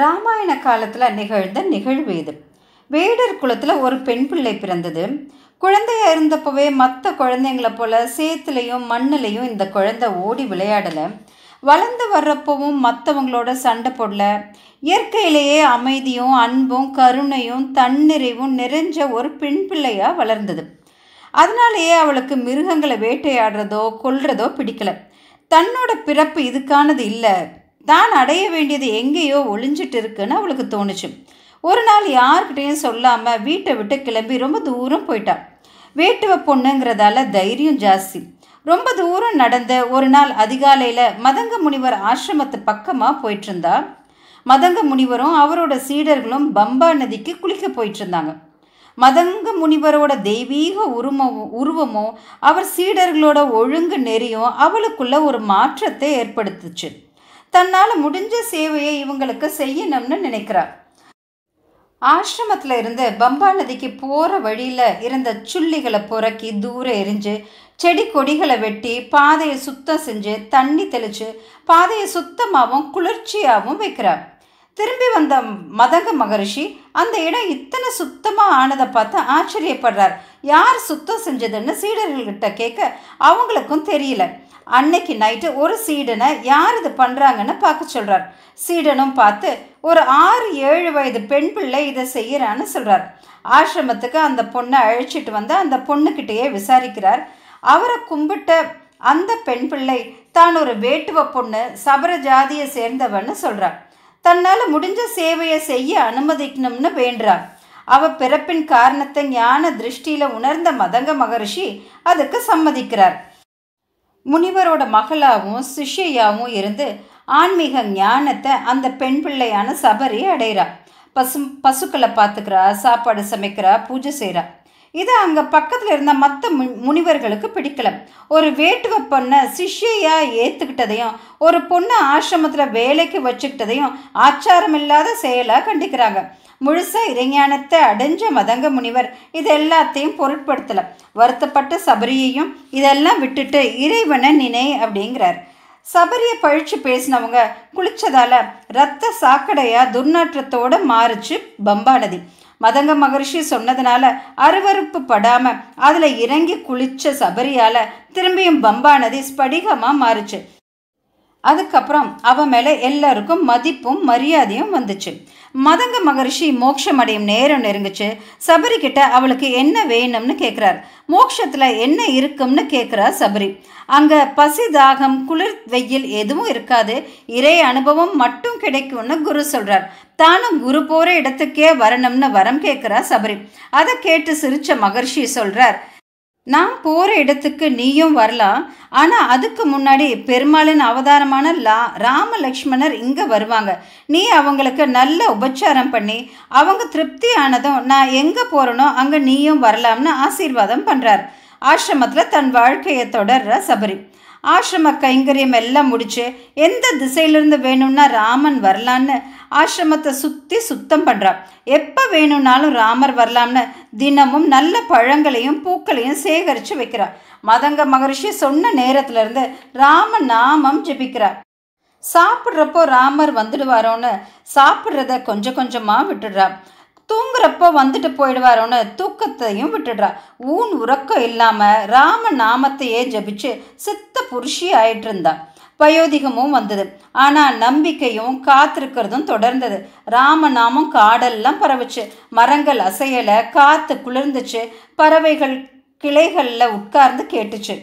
ராமாயண காலத்தில் நிகழ்ந்த நிகழ்வு இது. வேடர் குலத்தில் ஒரு பெண் பிள்ளை பிறந்தது. குழந்தையாக இருந்தப்பவே மற்ற குழந்தைங்களை போல் சேத்துலேயும் மண்ணிலையும் இந்த குழந்தை ஓடி விளையாடலை. வளர்ந்து வர்றப்பவும் மற்றவங்களோட சண்டை போடல. இயற்கையிலேயே அமைதியும் அன்பும் கருணையும் தன்னிறைவும் நிறைஞ்ச ஒரு பெண் பிள்ளையாக வளர்ந்தது. அதனாலேயே அவளுக்கு மிருகங்களை வேட்டையாடுறதோ கொல்றதோ பிடிக்கல. தன்னோட பிறப்பு இதுக்கானது இல்லை. தான் அடைய வேண்டியது எங்கேயோ ஒளிஞ்சிட்டு இருக்குன்னு அவளுக்கு தோணுச்சு. ஒரு நாள் யார்கிட்டையும் சொல்லாமல் வீட்டை விட்டு கிளம்பி ரொம்ப தூரம் போயிட்டான் வேட்டுவ பொண்ணுங்கிறதால தைரியம் ஜாஸ்தி. ரொம்ப தூரம் நடந்த ஒரு நாள் அதிகாலையில் மதங்க முனிவர் ஆசிரமத்து பக்கமாக போயிட்டுருந்தா. மதங்க முனிவரும் அவரோட சீடர்களும் பம்பா நதிக்கு குளிக்க போயிட்டுருந்தாங்க. மதங்க முனிவரோட தெய்வீக உருவமோ உருவமும் அவர் சீடர்களோட ஒழுங்கு நெறியும் அவளுக்குள்ள ஒரு மாற்றத்தை ஏற்படுத்துச்சு. தன்னால் முடிஞ்ச சேவையை இவங்களுக்கு செய்யணும்னு நினைக்கிறார். ஆசிரமத்தில் இருந்து பம்பா நதிக்கு போகிற வழியில் இருந்த சுள்ளிகளை புறக்கி தூரம் எரிஞ்சு செடி கொடிகளை வெட்டி பாதையை சுத்தம் செஞ்சு தண்ணி தெளித்து பாதையை சுத்தமாகவும் குளிர்ச்சியாகவும் வைக்கிறார். திரும்பி வந்த மதங்க மகரிஷி அந்த இடம் இத்தனை சுத்தமாக ஆனதை பார்த்து ஆச்சரியப்படுறார். யார் சுத்தம் செஞ்சதுன்னு சீடர்கள்கிட்ட கேட்க அவங்களுக்கும் தெரியல. அன்னைக்கு நைட்டு ஒரு சீடனை யார் இது பண்ணுறாங்கன்னு பார்க்க சொல்கிறார் சீடனும் பார்த்து ஒரு ஆறு ஏழு வயது பெண் பிள்ளை இதை செய்கிறான்னு சொல்கிறார் ஆசிரமத்துக்கு அந்த பொண்ணை அழைச்சிட்டு வந்து அந்த பொண்ணுக்கிட்டேயே விசாரிக்கிறார். அவரை கும்பிட்ட அந்த பெண் பிள்ளை தான் ஒரு வேட்டுவ பொண்ணு சபர ஜாதியை சேர்ந்தவன்னு சொல்கிறார் தன்னால் முடிஞ்ச சேவையை செய்ய அனுமதிக்கணும்னு வேண்டுறார். அவ பிறப்பின் காரணத்தை ஞான திருஷ்டியில் உணர்ந்த மதங்க மகரிஷி அதுக்கு சம்மதிக்கிறார். முனிவரோட மகளாகவும் சிஷ்யையாகவும் இருந்து ஆன்மீக ஞானத்தை அந்த பெண் பிள்ளையான சபரி அடைகிறா பசு பசுக்களை பார்த்துக்கிறா சாப்பாடு சமைக்கிறா பூஜை செய்கிறா இது அங்கே பக்கத்தில் இருந்த மற்ற முனிவர்களுக்கு பிடிக்கல. ஒரு வேட்டுவ பொண்ணை சிஷ்யையாக ஏற்றுக்கிட்டதையும் ஒரு பொண்ணை ஆசிரமத்தில் வேலைக்கு வச்சுக்கிட்டதையும் ஆச்சாரம் இல்லாத செயலாக கண்டிக்கிறாங்க. முழுசாக இறைஞானத்தை அடைஞ்ச மதங்க முனிவர். இது எல்லாத்தையும் பொருட்படுத்தலை. வருத்தப்பட்ட சபரியையும் இதெல்லாம் விட்டுட்டு இறைவனை நினை அப்படிங்கிறார். சபரியை பழிச்சு பேசினவங்க குளிச்சதால் ரத்த சாக்கடையாக துர்நாற்றத்தோட மாறுச்சு பம்பா நதி. மதங்க மகரிஷி சொன்னதுனால அருவறுப்பு படாமல் அதில் இறங்கி குளிச்ச சபரியால் திரும்பியும் பம்பா நதி ஸ்படிகமாக மாறுச்சு. அதுக்கப்புறம் அவன் மேலே எல்லாருக்கும் மதிப்பும் மரியாதையும் வந்துச்சு. மதங்க மகரிஷி மோட்சம் அடையும் நேரம் நெருங்குச்சு. சபரி அவளுக்கு என்ன வேணும்னு கேட்குறார் மோட்சத்தில் என்ன இருக்கும்னு கேட்குறா சபரி. அங்கே பசி தாகம் குளிர் வெயில் எதுவும் இருக்காது. இறை அனுபவம் மட்டும் கிடைக்கும்னு குரு சொல்கிறார் தானும் குரு போகிற இடத்துக்கே வரணும்னு வரம் கேட்குறா சபரி. அதை கேட்டு சிரித்த மகர்ஷி சொல்கிறார் நான் போகிற இடத்துக்கு நீயும் வரலாம் ஆனால் அதுக்கு முன்னாடி பெருமாளின் அவதாரமான லா ராம லக்ஷ்மணர் இங்கே வருவாங்க. நீ அவங்களுக்கு நல்ல உபச்சாரம் பண்ணி அவங்க திருப்தி ஆனதும் நான் எங்கே போகிறனோ அங்கே நீயும் வரலாம்னு ஆசீர்வாதம் பண்ணுறார் ஆசிரமத்தில் தன் வாழ்க்கையை தொடர்ற சபரி. ஆசிரம கைங்கரியம் எல்லாம் முடிச்சு எந்த திசையிலிருந்து வேணும்னா ராமன் வரலான்னு ஆசிரமத்தை சுற்றி சுத்தம் பண்ணுறான் எப்போ வேணும்னாலும் ராமர் வரலாம்னு தினமும் நல்ல பழங்களையும் பூக்களையும் சேகரித்து வைக்கிறார். மதங்க மகரிஷி சொன்ன நேரத்துலேருந்து ராம நாமம் ஜெபிக்கிறார். சாப்பிட்றப்போ ராமர் வந்துடுவாரோன்னு சாப்பிட்றத கொஞ்சம் கொஞ்சமாக விட்டுடுறான் தூங்குறப்போ வந்துட்டு போயிடுவாரோன்னு தூக்கத்தையும் விட்டுடுறா. ஊன் உறக்கம் இல்லாமல் ராம நாமத்தையே ஜபிச்சு சித்த புருஷி ஆயிட்டு இருந்தா. வயோதிகமும் வந்தது. ஆனால் நம்பிக்கையும் காத்திருக்கிறதும் தொடர்ந்தது. ராமநாமம் காடெல்லாம் பரவுச்சு. மரங்கள் அசையலை காற்று குளிர்ந்துச்சு. பறவைகள் கிளைகளில் உட்கார்ந்து கேட்டுச்சு.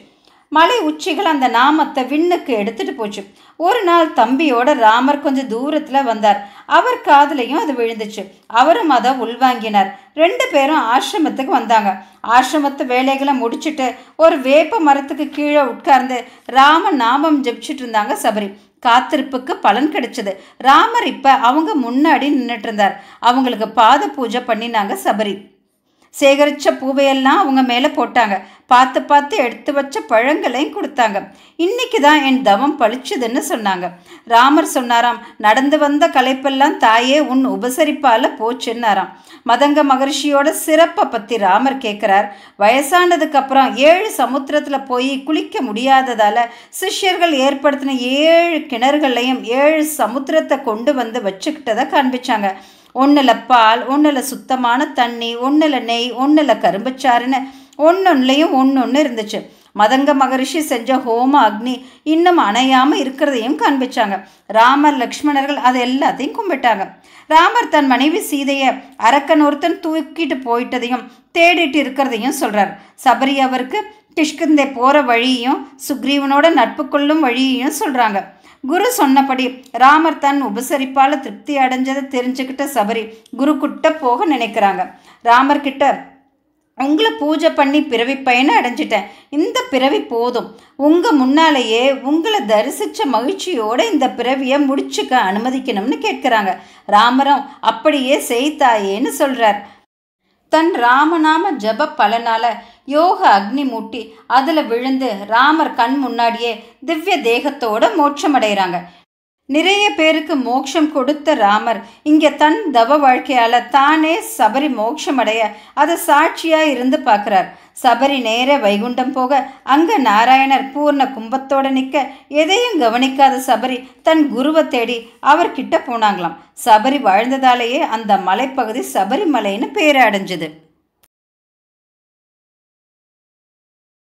மலை உச்சிகள் அந்த நாமத்தை விண்ணுக்கு எடுத்துட்டு போச்சு. ஒரு நாள் தம்பியோட ராமர் கொஞ்சம் தூரத்தில் வந்தார். அவர் காதலையும் அது விழுந்துச்சு. அவரும் அதை உள்வாங்கினார். ரெண்டு பேரும் ஆசிரமத்துக்கு வந்தாங்க. ஆசிரமத்து வேலைகளை முடிச்சுட்டு ஒரு வேப்ப மரத்துக்கு கீழே உட்கார்ந்து ராம நாமம் ஜெபிச்சுட்டு இருந்தாங்க சபரி. காத்திருப்புக்கு பலன் கிடைச்சது. ராமர் இப்போ அவங்க முன்னாடி நின்றுட்டு இருந்தார். அவங்களுக்கு பாத பூஜை பண்ணினாங்க சபரி. சேகரித்த பூவையெல்லாம் அவங்க மேலே போட்டாங்க. பார்த்து பார்த்து எடுத்து வச்ச பழங்களையும் கொடுத்தாங்க. இன்னைக்கு தான் என் தவம் பளிச்சுதுன்னு சொன்னாங்க. ராமர் சொன்னாராம் நடந்து வந்த களைப்பெல்லாம் தாயே உன் உபசரிப்பால் போச்சுன்னாராம். மதங்க மகர்ஷியோட சிறப்பை பற்றி ராமர் கேட்குறார் வயசானதுக்கு அப்புறம் ஏழு சமுத்திரத்தில் போய் குளிக்க முடியாததால் சிஷ்யர்கள் ஏற்படுத்தின ஏழு கிணறுகளையும் ஏழு சமுத்திரத்தை கொண்டு வந்து வச்சுக்கிட்டதை காண்பிச்சாங்க. ஒன்றில் பால் ஒன்றில் சுத்தமான தண்ணி ஒன்றில் நெய் ஒன்றில் கரும்புச்சாறுன்னு ஒன்னொன்னுலையும் ஒன்று ஒன்று இருந்துச்சு. மதங்க மகரிஷி செஞ்ச ஹோம அக்னி இன்னும் அணையாமல் இருக்கிறதையும் காண்பிச்சாங்க. ராமர் லக்ஷ்மணர்கள் அது எல்லாத்தையும் கும்பிட்டாங்க. ராமர் தன் மனைவி சீதையை அரக்கன் ஒருத்தன் தூக்கிட்டு போயிட்டதையும் தேடிட்டு இருக்கிறதையும் சொல்கிறார் சபரி அவருக்கு கிஷ்கிந்தை போகிற வழியையும் சுக்ரீவனோட நட்பு கொள்ளும் வழியையும் சொல்கிறாங்க குரு சொன்னபடி ராமர் தன் உபசரிப்பால் திருப்தி அடைஞ்சதை தெரிஞ்சுக்கிட்ட சபரி குரு கிட்ட போக நினைக்கிறாங்க. ராமர் கிட்ட உங்களை பூஜை பண்ணி பிறவி பயனை அடைஞ்சிட்டேன். இந்த பிறவி போதும். உங்கள் முன்னாலேயே உங்களை தரிசித்த மகிழ்ச்சியோடு இந்த பிறவியை முடிச்சுக்க அனுமதிக்கணும்னு கேட்குறாங்க. ராமரும் அப்படியே செய்தாயேன்னு சொல்கிறார் தன் ராமநாம ஜப பலனால யோக அக்னி மூட்டி அதில் விழுந்து ராமர் கண் முன்னாடியே திவ்ய தேகத்தோட மோட்சமடைகிறாங்க நிறைய பேருக்கு மோட்சம் கொடுத்த ராமர். இங்கே தன் தவ வாழ்க்கையால் தானே சபரி மோட்சமடைய. அதை சாட்சியாக இருந்து பார்க்குறார் சபரி நேர வைகுண்டம் போக அங்கே நாராயணர் பூர்ண கும்பத்தோட நிற்க எதையும் கவனிக்காத சபரி தன் குருவை தேடி அவர்கிட்ட போனாங்களாம். சபரி வாழ்ந்ததாலேயே அந்த மலைப்பகுதி சபரிமலைன்னு பேர் அடைஞ்சது